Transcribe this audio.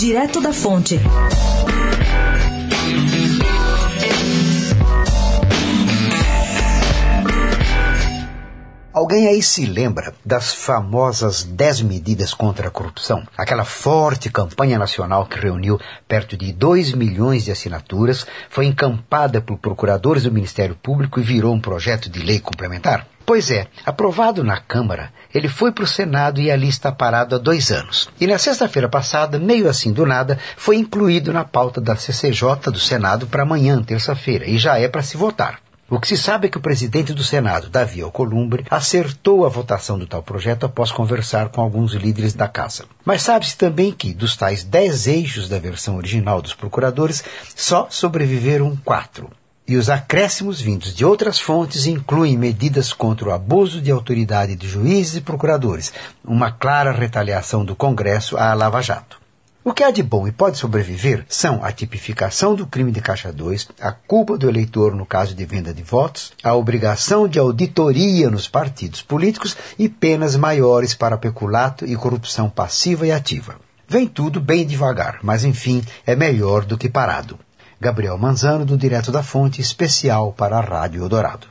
Direto da Fonte. Alguém aí se lembra das famosas 10 medidas contra a corrupção? Aquela forte campanha nacional que reuniu perto de 2 milhões de assinaturas, foi encampada por procuradores do Ministério Público e virou um projeto de lei complementar? Pois é, aprovado na Câmara, ele foi para o Senado e ali está parado há dois anos. E na sexta-feira passada, meio assim do nada, foi incluído na pauta da CCJ do Senado para amanhã, terça-feira, e já é para se votar. O que se sabe é que o presidente do Senado, Davi Alcolumbre, acertou a votação do tal projeto após conversar com alguns líderes da casa. Mas sabe-se também que, dos tais dez eixos da versão original dos procuradores, só sobreviveram quatro. E os acréscimos vindos de outras fontes incluem medidas contra o abuso de autoridade de juízes e procuradores, uma clara retaliação do Congresso à Lava Jato. O que há de bom e pode sobreviver são a tipificação do crime de caixa 2, a culpa do eleitor no caso de venda de votos, a obrigação de auditoria nos partidos políticos e penas maiores para peculato e corrupção passiva e ativa. Vem tudo bem devagar, mas enfim, é melhor do que parado. Gabriel Manzano, do Direto da Fonte, especial para a Rádio Eldorado.